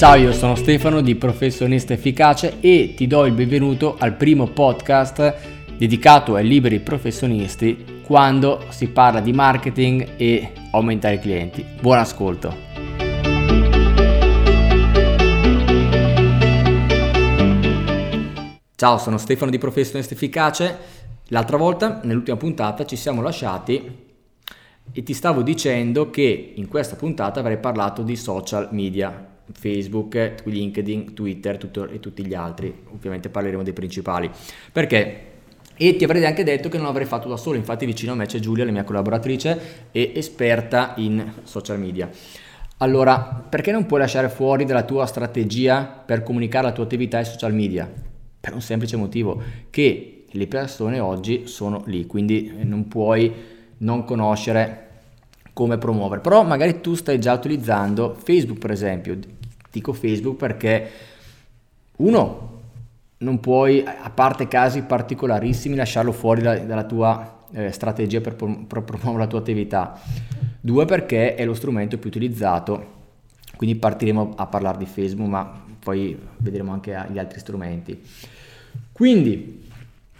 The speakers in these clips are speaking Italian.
Ciao, io sono Stefano di Professionista Efficace e ti do il benvenuto al primo podcast dedicato ai liberi professionisti quando si parla di marketing e aumentare i clienti. Buon ascolto! Ciao, sono Stefano di Professionista Efficace. L'altra volta, nell'ultima puntata, ci siamo lasciati e ti stavo dicendo che in questa puntata avrei parlato di social media, Facebook, LinkedIn, Twitter tutto, e tutti gli altri. Ovviamente parleremo dei principali. Perché? E ti avrei anche detto che non l'avrei fatto da solo, infatti vicino a me c'è Giulia, la mia collaboratrice e esperta in social media. Allora, perché non puoi lasciare fuori dalla tua strategia per comunicare la tua attività ai social media? Per un semplice motivo, che le persone oggi sono lì, quindi non puoi non conoscere come promuovere. Però magari tu stai già utilizzando Facebook, per esempio. Dico Facebook perché uno non puoi, a parte casi particolarissimi, lasciarlo fuori da, dalla tua eh, strategia per, per promuovere la tua attività. Due perché è lo strumento più utilizzato, quindi partiremo a parlare di Facebook, ma poi vedremo anche gli altri strumenti. Quindi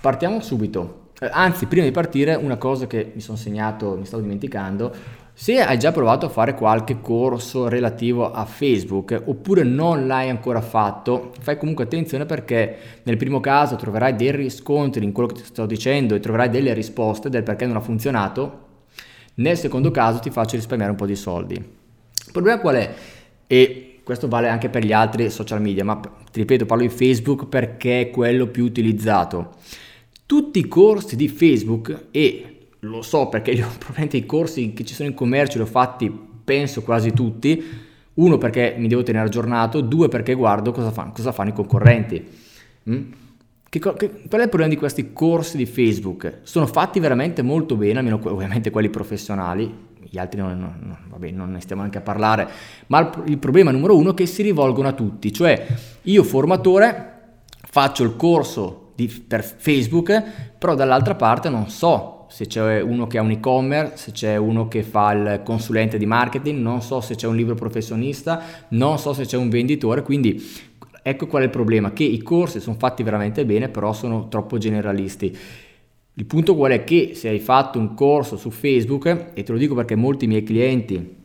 partiamo subito. Eh, anzi, prima di partire, una cosa che mi sono segnato, mi stavo dimenticando, se hai già provato a fare qualche corso relativo a Facebook oppure non l'hai ancora fatto, fai comunque attenzione perché nel primo caso troverai dei riscontri in quello che ti sto dicendo e troverai delle risposte del perché non ha funzionato. Nel secondo caso ti faccio risparmiare un po' di soldi. Il problema qual è? E questo vale anche per gli altri social media, ma ti ripeto, parlo di Facebook perché è quello più utilizzato tutti i corsi di Facebook e lo so perché io, probabilmente i corsi che ci sono in commercio li ho fatti penso quasi tutti, uno perché mi devo tenere aggiornato, due perché guardo cosa fanno, cosa fanno i concorrenti. Mm? Che, che, qual è il problema di questi corsi di Facebook? Sono fatti veramente molto bene, almeno ovviamente quelli professionali, gli altri non, non, vabbè, non ne stiamo neanche a parlare, ma il, il problema numero uno è che si rivolgono a tutti, cioè io formatore faccio il corso di, per Facebook, però dall'altra parte non so se c'è uno che ha un e-commerce, se c'è uno che fa il consulente di marketing, non so se c'è un libro professionista, non so se c'è un venditore, quindi ecco qual è il problema, che i corsi sono fatti veramente bene, però sono troppo generalisti. Il punto qual è che se hai fatto un corso su Facebook, e te lo dico perché molti miei clienti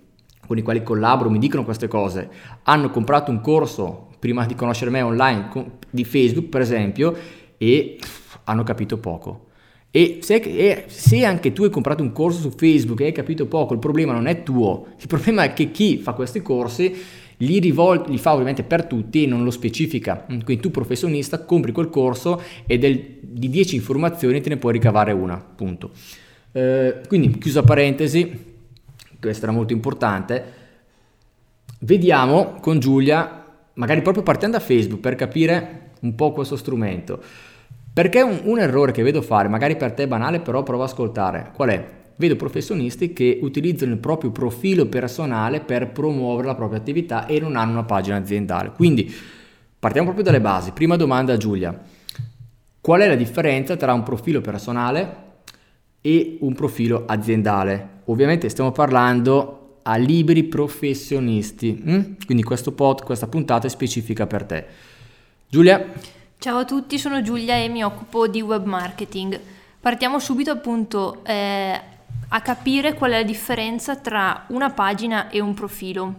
con i quali collaboro mi dicono queste cose, hanno comprato un corso prima di conoscere me online di Facebook per esempio e hanno capito poco. E se, se, anche tu hai comprato un corso su Facebook e hai capito poco, il problema non è tuo, il problema è che chi fa questi corsi li, rivol- li fa ovviamente per tutti e non lo specifica. Quindi tu professionista compri quel corso e del, di 10 informazioni te ne puoi ricavare una, punto. Eh, quindi chiusa parentesi, questo era molto importante, vediamo con Giulia, magari proprio partendo da Facebook per capire un po' questo strumento. Perché un, un errore che vedo fare, magari per te è banale, però prova ad ascoltare. Qual è? Vedo professionisti che utilizzano il proprio profilo personale per promuovere la propria attività e non hanno una pagina aziendale. Quindi partiamo proprio dalle basi. Prima domanda a Giulia. Qual è la differenza tra un profilo personale e un profilo aziendale? Ovviamente stiamo parlando a liberi professionisti, hm? quindi questo pod, questa puntata è specifica per te. Giulia? Ciao a tutti, sono Giulia e mi occupo di web marketing. Partiamo subito appunto eh, a capire qual è la differenza tra una pagina e un profilo.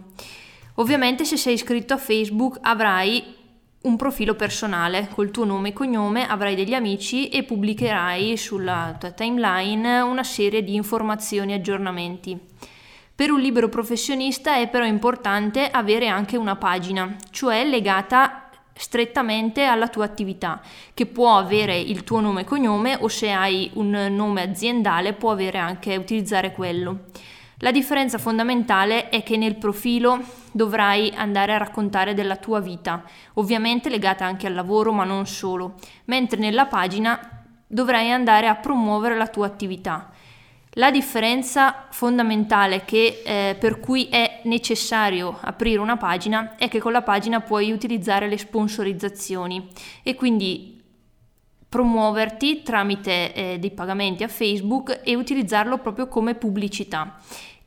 Ovviamente se sei iscritto a Facebook avrai un profilo personale col tuo nome e cognome, avrai degli amici e pubblicherai sulla tua timeline una serie di informazioni e aggiornamenti. Per un libero professionista è però importante avere anche una pagina, cioè legata strettamente alla tua attività, che può avere il tuo nome e cognome o se hai un nome aziendale può avere anche utilizzare quello. La differenza fondamentale è che nel profilo dovrai andare a raccontare della tua vita, ovviamente legata anche al lavoro, ma non solo, mentre nella pagina dovrai andare a promuovere la tua attività. La differenza fondamentale che, eh, per cui è necessario aprire una pagina è che con la pagina puoi utilizzare le sponsorizzazioni e quindi promuoverti tramite eh, dei pagamenti a Facebook e utilizzarlo proprio come pubblicità.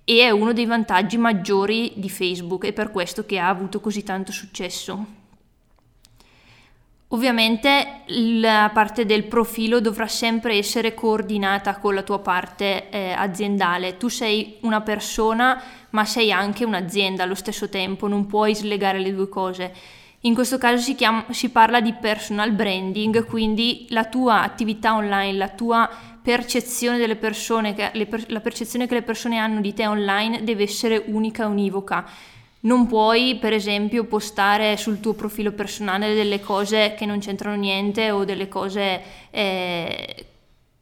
e è uno dei vantaggi maggiori di Facebook e per questo che ha avuto così tanto successo. Ovviamente la parte del profilo dovrà sempre essere coordinata con la tua parte eh, aziendale. Tu sei una persona, ma sei anche un'azienda allo stesso tempo, non puoi slegare le due cose. In questo caso si, chiama, si parla di personal branding, quindi la tua attività online, la tua percezione delle persone, che, le, la percezione che le persone hanno di te online deve essere unica e univoca non puoi, per esempio, postare sul tuo profilo personale delle cose che non c'entrano niente o delle cose eh,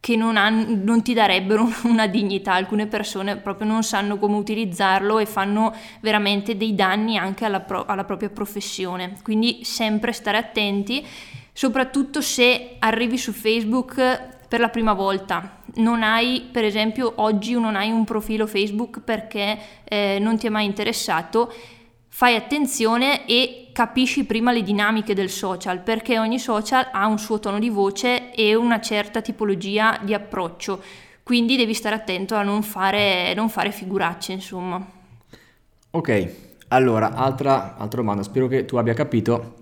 che non, han, non, ti darebbero una dignità. Alcune persone proprio non sanno come utilizzarlo e fanno veramente dei danni anche alla, pro, alla propria professione. Quindi sempre stare attenti, soprattutto se arrivi su Facebook per la prima volta. Non hai, per esempio, oggi non hai un profilo Facebook perché eh, non ti è mai interessato. Fai attenzione e capisci prima le dinamiche del social, perché ogni social ha un suo tono di voce e una certa tipologia di approccio. Quindi devi stare attento a non fare, non fare figuracce, insomma. Ok, allora, altra, altra domanda. Spero che tu abbia capito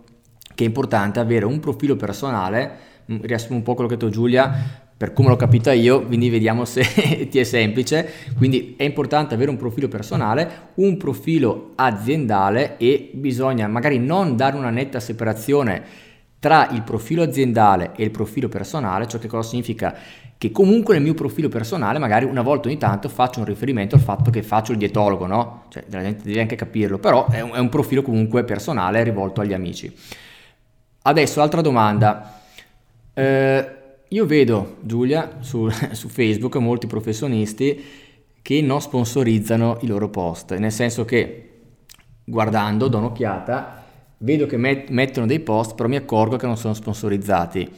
che è importante avere un profilo personale Mm, riassumo un po' quello che ha detto Giulia per come l'ho capita io, quindi vediamo se ti è semplice. Quindi è importante avere un profilo personale, un profilo aziendale e bisogna magari non dare una netta separazione tra il profilo aziendale e il profilo personale, ciò che cosa significa? Che comunque nel mio profilo personale magari una volta ogni tanto faccio un riferimento al fatto che faccio il dietologo, no? Cioè la gente deve anche capirlo, però è un, è un profilo comunque personale rivolto agli amici. Adesso altra domanda eh, io vedo, Giulia, su, su, Facebook molti professionisti che non sponsorizzano i loro post, nel senso che guardando, do un'occhiata, vedo che met- mettono dei post, però mi accorgo che non sono sponsorizzati.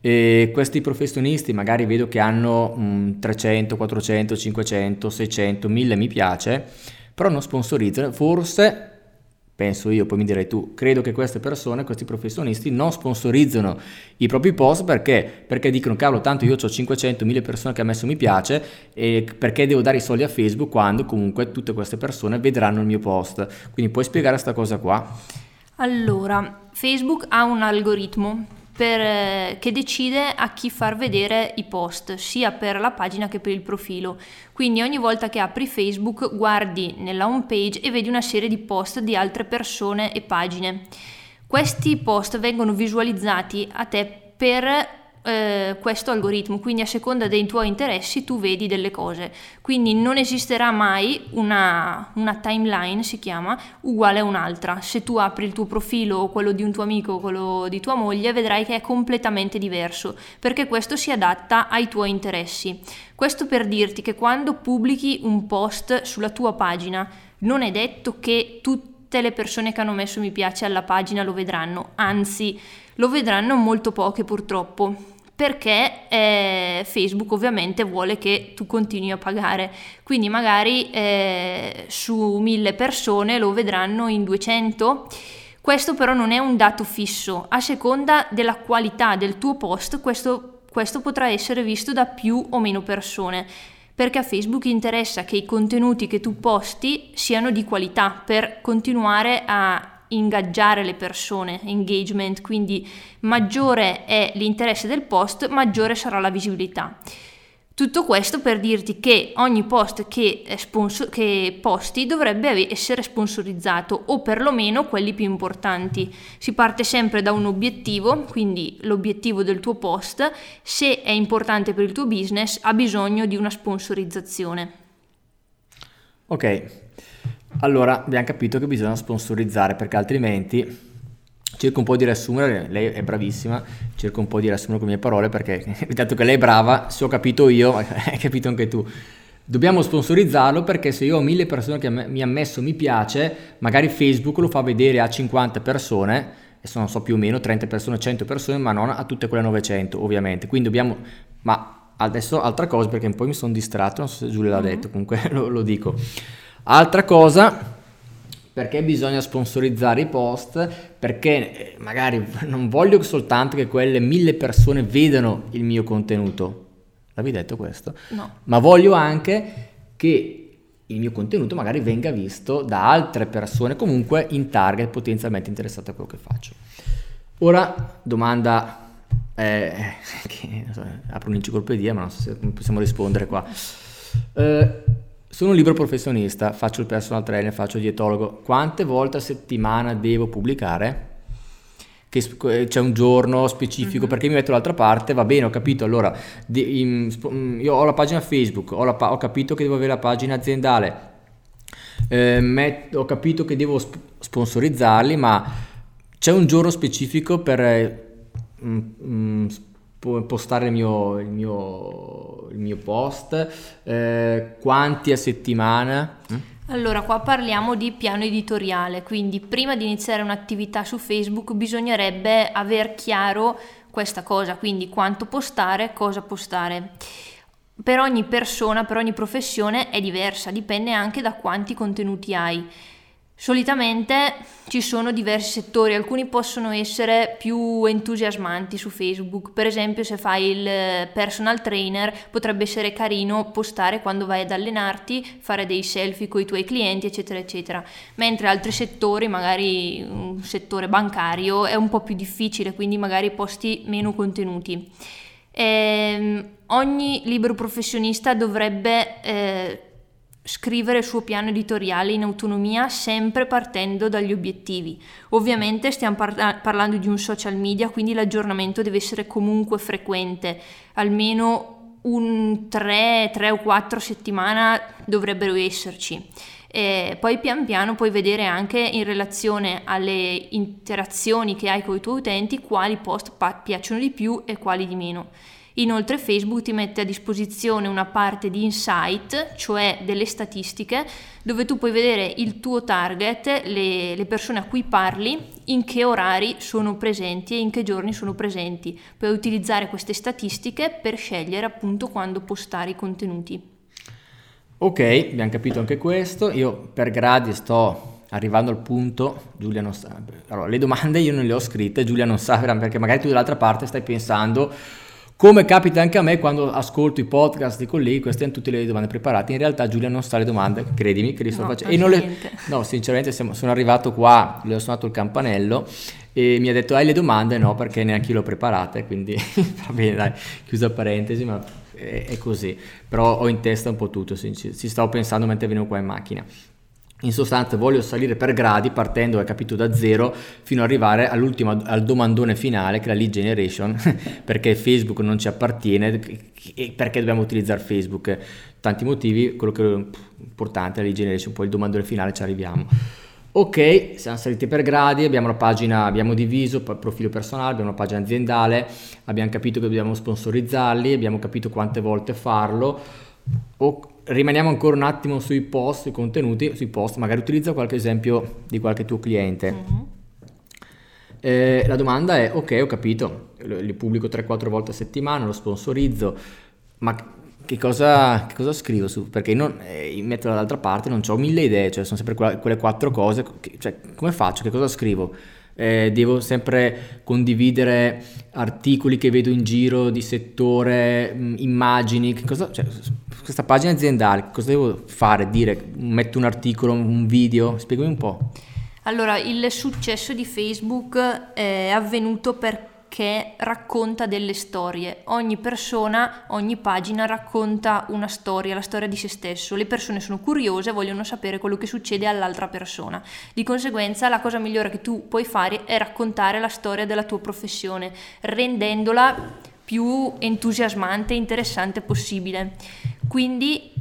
E questi professionisti magari vedo che hanno mh, 300, 400, 500, 600, 1000 mi piace, però non sponsorizzano. Forse penso io, poi mi direi tu, credo che queste persone, questi professionisti non sponsorizzano i propri post perché? Perché dicono cavolo tanto io ho 500, 1000 persone che hanno messo mi piace e perché devo dare i soldi a Facebook quando comunque tutte queste persone vedranno il mio post. Quindi puoi spiegare questa cosa qua? Allora, Facebook ha un algoritmo per, eh, che decide a chi far vedere i post, sia per la pagina che per il profilo. Quindi ogni volta che apri Facebook guardi nella home page e vedi una serie di post di altre persone e pagine. Questi post vengono visualizzati a te per eh, questo algoritmo, quindi a seconda dei tuoi interessi tu vedi delle cose. Quindi non esisterà mai una, una timeline, si chiama, uguale a un'altra. Se tu apri il tuo profilo o quello di un tuo amico o quello di tua moglie, vedrai che è completamente diverso, perché questo si adatta ai tuoi interessi. Questo per dirti che quando pubblichi un post sulla tua pagina, non è detto che tutte le persone che hanno messo mi piace alla pagina lo vedranno, anzi lo vedranno molto poche purtroppo perché eh, Facebook ovviamente vuole che tu continui a pagare, quindi magari eh, su mille persone lo vedranno in 200. Questo però non è un dato fisso, a seconda della qualità del tuo post questo, questo potrà essere visto da più o meno persone. Perché a Facebook interessa che i contenuti che tu posti siano di qualità per continuare a ingaggiare le persone, engagement, quindi maggiore è l'interesse del post, maggiore sarà la visibilità. Tutto questo per dirti che ogni post che, sponsor- che, posti dovrebbe essere sponsorizzato o perlomeno quelli più importanti. Si parte sempre da un obiettivo, quindi l'obiettivo del tuo post, se è importante per il tuo business ha bisogno di una sponsorizzazione. Ok, allora, abbiamo capito che bisogna sponsorizzare perché altrimenti cerco un po' di riassumere, lei è bravissima, cerco un po' di riassumere con le mie parole perché dato che lei è brava, se ho capito io, hai capito anche tu. Dobbiamo sponsorizzarlo perché se io ho mille persone che mi hanno messo mi piace, magari Facebook lo fa vedere a 50 persone, adesso non so più o meno, 30 persone, 100 persone, ma non a tutte quelle 900 ovviamente. Quindi dobbiamo, ma adesso altra cosa perché poi mi sono distratto, non so se Giulia l'ha mm-hmm. detto, comunque lo, lo dico. Altra cosa, perché bisogna sponsorizzare i post? Perché eh, magari non voglio soltanto che quelle mille persone vedano il mio contenuto. L'avevi detto questo? No. Ma voglio anche che il mio contenuto magari venga visto da altre persone comunque in target potenzialmente interessate a quello che faccio. Ora, domanda eh, che, so, apro un'enciclopedia ma non so se possiamo rispondere qua. Eh, sono un libro professionista, faccio il personal trainer, faccio il dietologo. Quante volte a settimana devo pubblicare? Che c'è un giorno specifico mm-hmm. perché mi metto dall'altra parte, va bene, ho capito. Allora, mm, io ho la pagina Facebook, ho, la, ho, capito che devo avere la pagina aziendale, eh, met, ho capito che devo sp- sponsorizzarli, ma c'è un giorno specifico per eh, mm, mm, postare il mio, il mio, il mio post, eh, quanti a settimana? Mm? Allora, qua parliamo di piano editoriale, quindi prima di iniziare un'attività su Facebook bisognerebbe aver chiaro questa cosa, quindi quanto postare, cosa postare. Per ogni persona, per ogni professione è diversa, dipende anche da quanti contenuti hai. Solitamente ci sono diversi settori, alcuni possono essere più entusiasmanti su Facebook, per esempio se fai il personal trainer potrebbe essere carino postare quando vai ad allenarti, fare dei selfie con i tuoi clienti eccetera eccetera, mentre altri settori, magari un settore bancario, è un po' più difficile, quindi magari posti meno contenuti. Eh, ogni libero professionista dovrebbe... Eh, scrivere il suo piano editoriale in autonomia sempre partendo dagli obiettivi. Ovviamente stiamo par- parlando di un social media, quindi l'aggiornamento deve essere comunque frequente, almeno un 3, 3 o 4 settimane dovrebbero esserci. E poi pian piano puoi vedere anche in relazione alle interazioni che hai con i tuoi utenti quali post pa- piacciono di più e quali di meno. Inoltre Facebook ti mette a disposizione una parte di insight, cioè delle statistiche, dove tu puoi vedere il tuo target, le, le, persone a cui parli, in che orari sono presenti e in che giorni sono presenti. Puoi utilizzare queste statistiche per scegliere appunto quando postare i contenuti. Ok, abbiamo capito anche questo. Io per gradi sto arrivando al punto, Giulia non sa. Allora, le domande io non le ho scritte, Giulia non sa perché magari tu dall'altra parte stai pensando come capita anche a me quando ascolto i podcast di colleghi, queste sono tutte le domande preparate. In realtà Giulia non sa le domande, credimi che li sto no, facendo. Le... No, sinceramente siamo... sono arrivato qua, le ho suonato il campanello e mi ha detto hai le domande? No, perché neanche io le ho preparate, quindi va bene, dai, chiusa parentesi, ma è, è, così. Però ho in testa un po' tutto, si stavo pensando mentre venivo qua in macchina. In sostanza voglio salire per gradi partendo, hai capito, da zero fino ad arrivare al domandone finale che è la lead generation, perché Facebook non ci appartiene e perché dobbiamo utilizzare Facebook. Tanti motivi, quello che è importante è la lead generation, poi il domandone finale ci arriviamo. Ok, siamo saliti per gradi, abbiamo la pagina, abbiamo diviso il profilo personale, abbiamo una pagina aziendale, abbiamo capito che dobbiamo sponsorizzarli, abbiamo capito quante volte farlo. O, rimaniamo ancora un attimo sui post, sui contenuti, sui post, magari utilizza qualche esempio di qualche tuo cliente. Mm-hmm. Eh, la domanda è, ok, ho capito, li pubblico 3-4 volte a settimana, lo sponsorizzo, ma che cosa, che cosa scrivo su? Perché non, eh, metto dall'altra parte, non ho mille idee, cioè sono sempre quelle, quattro cose, che, cioè come faccio, che cosa scrivo? Eh, devo sempre condividere articoli che vedo in giro di settore, mh, immagini, cosa, cioè, questa pagina aziendale, cosa devo fare? Dire, metto un articolo, un video? Spiegami un po'. Allora, il successo di Facebook è avvenuto perché che racconta delle storie. Ogni persona, ogni pagina racconta una storia, la storia di se stesso. Le persone sono curiose, vogliono sapere quello che succede all'altra persona. Di conseguenza la cosa migliore che tu puoi fare è raccontare la storia della tua professione, rendendola più entusiasmante e interessante possibile. Quindi,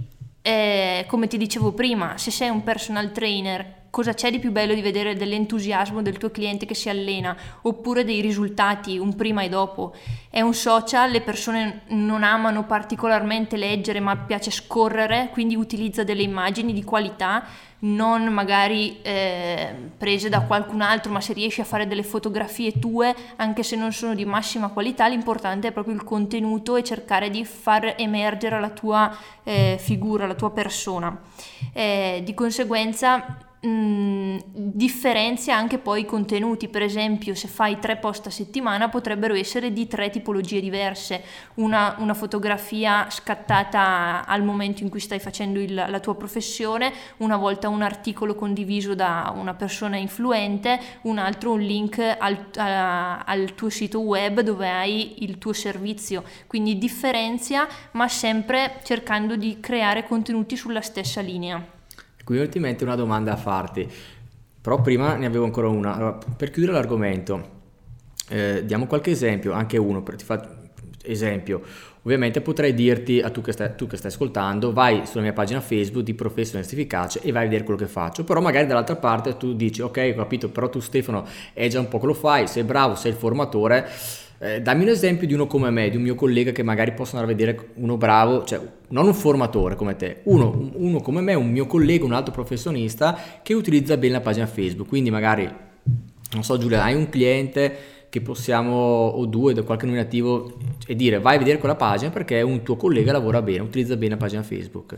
eh, come ti dicevo prima, se sei un personal trainer cosa c'è di più bello di vedere dell'entusiasmo del tuo cliente che si allena oppure dei risultati un prima e dopo. È un social, le persone non amano particolarmente leggere ma piace scorrere, quindi utilizza delle immagini di qualità, non magari eh, prese da qualcun altro, ma se riesci a fare delle fotografie tue, anche se non sono di massima qualità, l'importante è proprio il contenuto e cercare di far emergere la tua eh, figura, la tua persona. Eh, di conseguenza mm, differenzia anche poi i contenuti, per esempio se fai tre post a settimana potrebbero essere di tre tipologie diverse, una, una fotografia scattata al momento in cui stai facendo il, la tua professione, una volta un articolo condiviso da una persona influente, un altro un link al, a, al tuo sito web dove hai il tuo servizio, quindi differenzia ma sempre cercando di creare contenuti sulla stessa linea. Qui ultimamente una domanda a farti, però prima ne avevo ancora una. Allora, per chiudere l'argomento, eh, diamo qualche esempio, anche uno, per, ti faccio esempio. Ovviamente potrei dirti a tu che, stai, tu che stai ascoltando, vai sulla mia pagina Facebook di Professionist Efficace e vai a vedere quello che faccio, però magari dall'altra parte tu dici ok ho capito, però tu Stefano è già un po' che lo fai, sei bravo, sei il formatore, eh, dammi un esempio di uno come me, di un mio collega che magari possa andare a vedere uno bravo, cioè non un formatore come te, uno, uno come me, un mio collega, un altro professionista che utilizza bene la pagina Facebook. Quindi magari, non so Giulia, hai un cliente che possiamo, o due, da qualche nominativo, e dire vai a vedere quella pagina perché un tuo collega lavora bene, utilizza bene la pagina Facebook.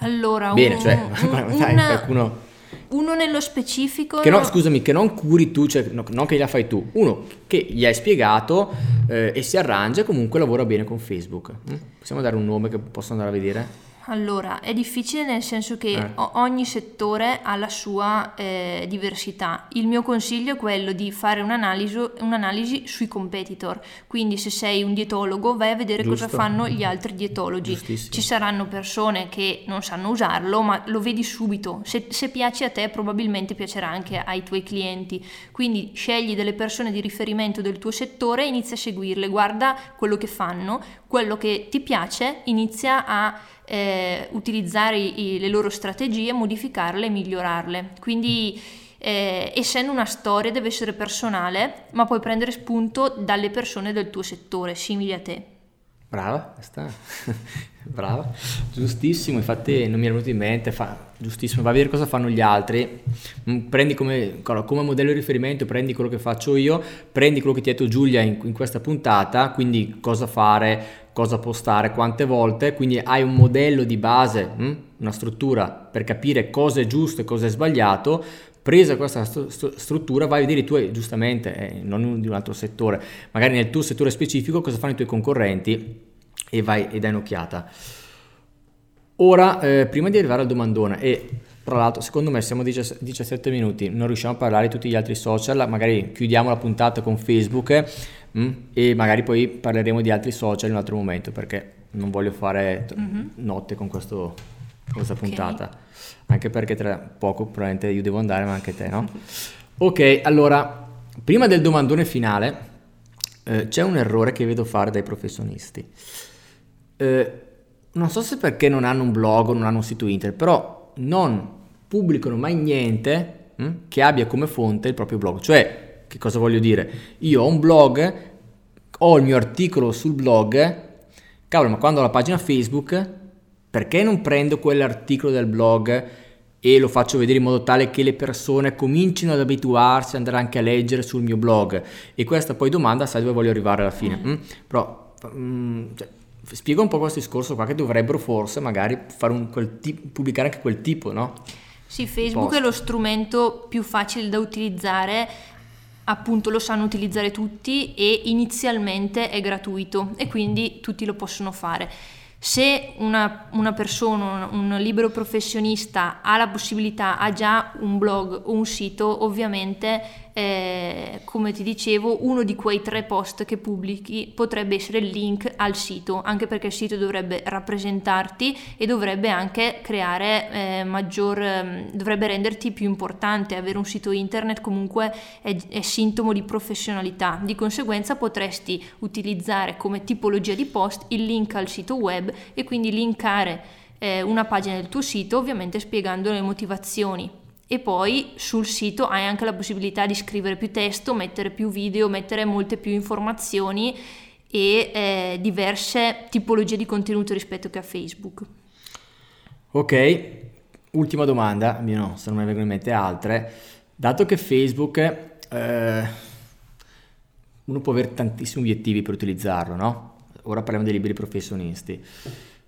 Allora, bene, un, cioè, un, dai, una, qualcuno uno nello specifico... Che no, scusami, che non curi tu, cioè no, non che gliela fai tu, uno che gli hai spiegato eh, e si arrangia e comunque lavora bene con Facebook. Mm? Possiamo dare un nome che posso andare a vedere? Allora, è difficile nel senso che eh. ogni settore ha la sua eh, diversità. Il mio consiglio è quello di fare un'analisi, un'analisi, sui competitor. Quindi se sei un dietologo vai a vedere Giusto. cosa fanno gli altri dietologi. Ci saranno persone che non sanno usarlo, ma lo vedi subito. Se, se piace a te probabilmente piacerà anche ai tuoi clienti. Quindi scegli delle persone di riferimento del tuo settore e inizia a seguirle. Guarda quello che fanno, quello che ti piace, inizia a eh, utilizzare i, le loro strategie, modificarle e migliorarle. Quindi eh, essendo una storia deve essere personale, ma puoi prendere spunto dalle persone del tuo settore, simili a te. Brava, sta. Brava, giustissimo, infatti non mi è venuto in mente, fa, giustissimo, va a vedere cosa fanno gli altri, mm, prendi come, come, modello di riferimento, prendi quello che faccio io, prendi quello che ti ha detto Giulia in, in questa puntata, quindi cosa fare, cosa postare, quante volte, quindi hai un modello di base, hm? una struttura per capire cosa è giusto e cosa è sbagliato, presa questa st- struttura vai a vedere i tuoi, giustamente, eh, non di un altro settore, magari nel tuo settore specifico cosa fanno i tuoi concorrenti e vai e dai un'occhiata. Ora, eh, prima di arrivare al domandone, e tra l'altro secondo me siamo a 17 minuti, non riusciamo a parlare di tutti gli altri social, magari chiudiamo la puntata con Facebook mm, e magari poi parleremo di altri social in un altro momento perché non voglio fare t- mm-hmm. notte con questo, questa okay. puntata, anche perché tra poco probabilmente io devo andare ma anche te, no? ok, allora, prima del domandone finale eh, c'è un errore che vedo fare dai professionisti. Eh, non so se perché non hanno un blog o non hanno un sito internet, però non pubblicano mai niente hm, che abbia come fonte il proprio blog. Cioè, che cosa voglio dire? Io ho un blog, ho il mio articolo sul blog, cavolo, ma quando ho la pagina Facebook, perché non prendo quell'articolo del blog e lo faccio vedere in modo tale che le persone comincino ad abituarsi ad andare anche a leggere sul mio blog? E questa poi domanda, sai dove voglio arrivare alla fine? Mm. Però... Mm, cioè, spiega un po' questo discorso qua che dovrebbero forse magari tipo, pubblicare anche quel tipo, no? Sì, Facebook Post. è lo strumento più facile da utilizzare, appunto lo sanno utilizzare tutti e inizialmente è gratuito e quindi tutti lo possono fare. Se una, una, persona, un libero professionista ha la possibilità, ha già un blog o un sito, ovviamente eh, come ti dicevo, uno di quei tre post che pubblichi potrebbe essere il link al sito, anche perché il sito dovrebbe rappresentarti e dovrebbe anche creare eh, maggior, eh, dovrebbe renderti più importante. Avere un sito internet comunque è, è sintomo di professionalità, di conseguenza potresti utilizzare come tipologia di post il link al sito web e quindi linkare eh, una pagina del tuo sito, ovviamente spiegando le motivazioni e poi sul sito hai anche la possibilità di scrivere più testo, mettere più video, mettere molte più informazioni e eh, diverse tipologie di contenuto rispetto che a Facebook. Ok, ultima domanda, no, se non mi vengono in mente altre. Dato che Facebook, eh, uno può avere tantissimi obiettivi per utilizzarlo, no? Ora parliamo dei liberi professionisti.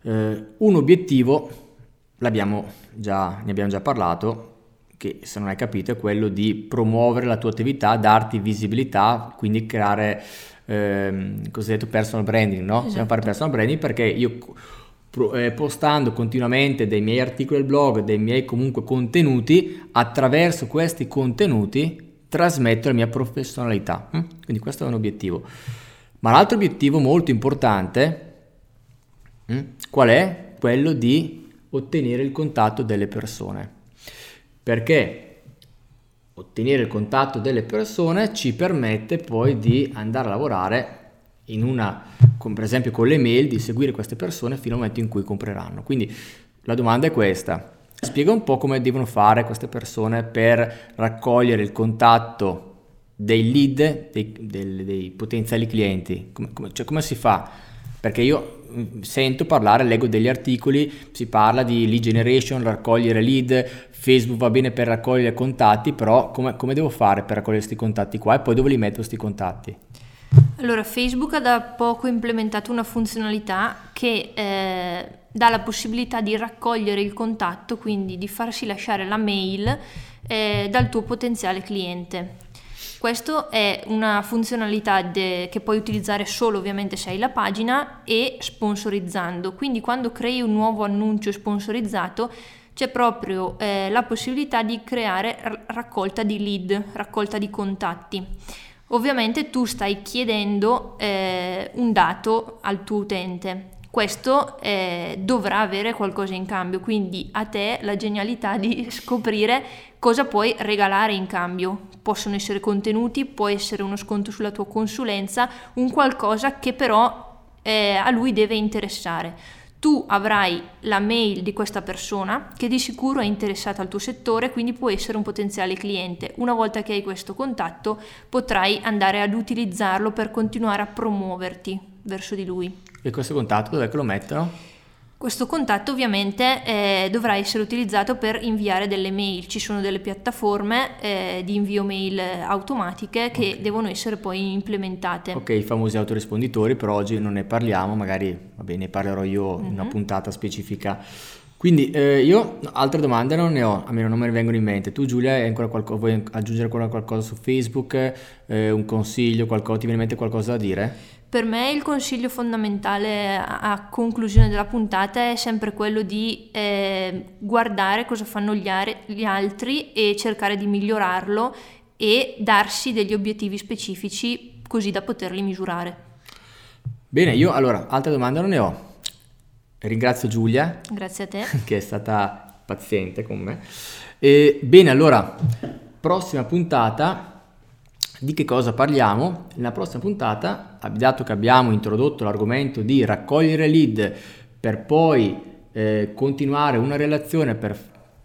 Eh, un obiettivo, l'abbiamo già, ne abbiamo già parlato, che se non hai capito è quello di promuovere la tua attività, darti visibilità, quindi creare ehm, cosiddetto personal branding, no? Esatto. Dobbiamo fare personal branding perché io eh, postando continuamente dei miei articoli al blog, dei miei comunque contenuti, attraverso questi contenuti trasmetto la mia professionalità. Hm? Quindi questo è un obiettivo. Ma l'altro obiettivo molto importante, hm? qual è? Quello di ottenere il contatto delle persone. Perché ottenere il contatto delle persone ci permette poi di andare a lavorare in una, con, per esempio con le mail, di seguire queste persone fino al momento in cui compreranno. Quindi la domanda è questa. Spiega un po' come devono fare queste persone per raccogliere il contatto dei lead, dei, dei, dei potenziali clienti. Come, come, cioè come si fa? Perché io sento parlare, leggo degli articoli, si parla di lead generation, raccogliere lead, Facebook va bene per raccogliere contatti, però come, come devo fare per raccogliere questi contatti qua e poi dove li metto questi contatti? Allora, Facebook ha da poco implementato una funzionalità che eh, dà la possibilità di raccogliere il contatto, quindi di farsi lasciare la mail eh, dal tuo potenziale cliente. Questa è una funzionalità de- che puoi utilizzare solo ovviamente se hai la pagina e sponsorizzando. Quindi quando crei un nuovo annuncio sponsorizzato c'è proprio eh, la possibilità di creare r- raccolta di lead, raccolta di contatti. Ovviamente tu stai chiedendo eh, un dato al tuo utente, questo eh, dovrà avere qualcosa in cambio, quindi a te la genialità di scoprire cosa puoi regalare in cambio. Possono essere contenuti, può essere uno sconto sulla tua consulenza, un qualcosa che però eh, a lui deve interessare tu avrai la mail di questa persona che di sicuro è interessata al tuo settore, quindi può essere un potenziale cliente. Una volta che hai questo contatto potrai andare ad utilizzarlo per continuare a promuoverti verso di lui. E questo contatto dove lo mettono? Questo contatto ovviamente eh, dovrà essere utilizzato per inviare delle mail, ci sono delle piattaforme eh, di invio mail automatiche che okay. devono essere poi implementate. Ok, i famosi autorisponditori, per oggi non ne parliamo, magari vabbè, ne parlerò io mm-hmm. in una mhm. puntata specifica. Quindi eh, io altre domande non ne ho, almeno non me ne vengono in mente. Tu Giulia hai ancora qualcosa, vuoi aggiungere ancora qualcosa su Facebook, eh, un consiglio, qualcosa, ti viene in mente qualcosa da dire? Per me il consiglio fondamentale a conclusione della puntata è sempre quello di eh, guardare cosa fanno gli, are- gli altri e cercare di migliorarlo e darsi degli obiettivi specifici così da poterli misurare. Bene, io allora altre domande non ne ho. Ringrazio Giulia. Grazie a te. Che è stata paziente con me. E, bene, allora, prossima puntata di che cosa parliamo? Nella prossima puntata, dato che abbiamo introdotto l'argomento di raccogliere lead per poi eh, continuare una relazione per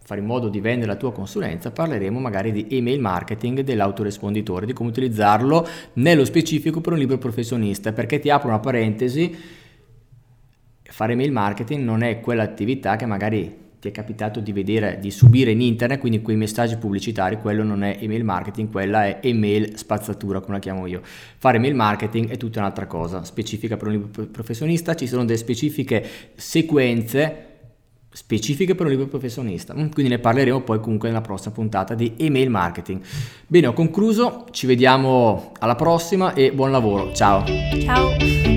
fare in modo di vendere la tua consulenza, parleremo magari di email marketing dell'autoresponditore, di come utilizzarlo nello specifico per un libro professionista, perché ti apro una parentesi, fare email marketing non è quell'attività che magari ti è capitato di vedere, di subire in internet, quindi quei messaggi pubblicitari, quello non è email marketing, quella è email spazzatura, come la chiamo io. Fare email marketing è tutta un'altra cosa, specifica per un professionista, ci sono delle specifiche sequenze specifiche per un libro professionista, mm, quindi ne parleremo poi comunque nella prossima puntata di email marketing. Bene, ho concluso, ci vediamo alla prossima e buon lavoro, ciao! Ciao!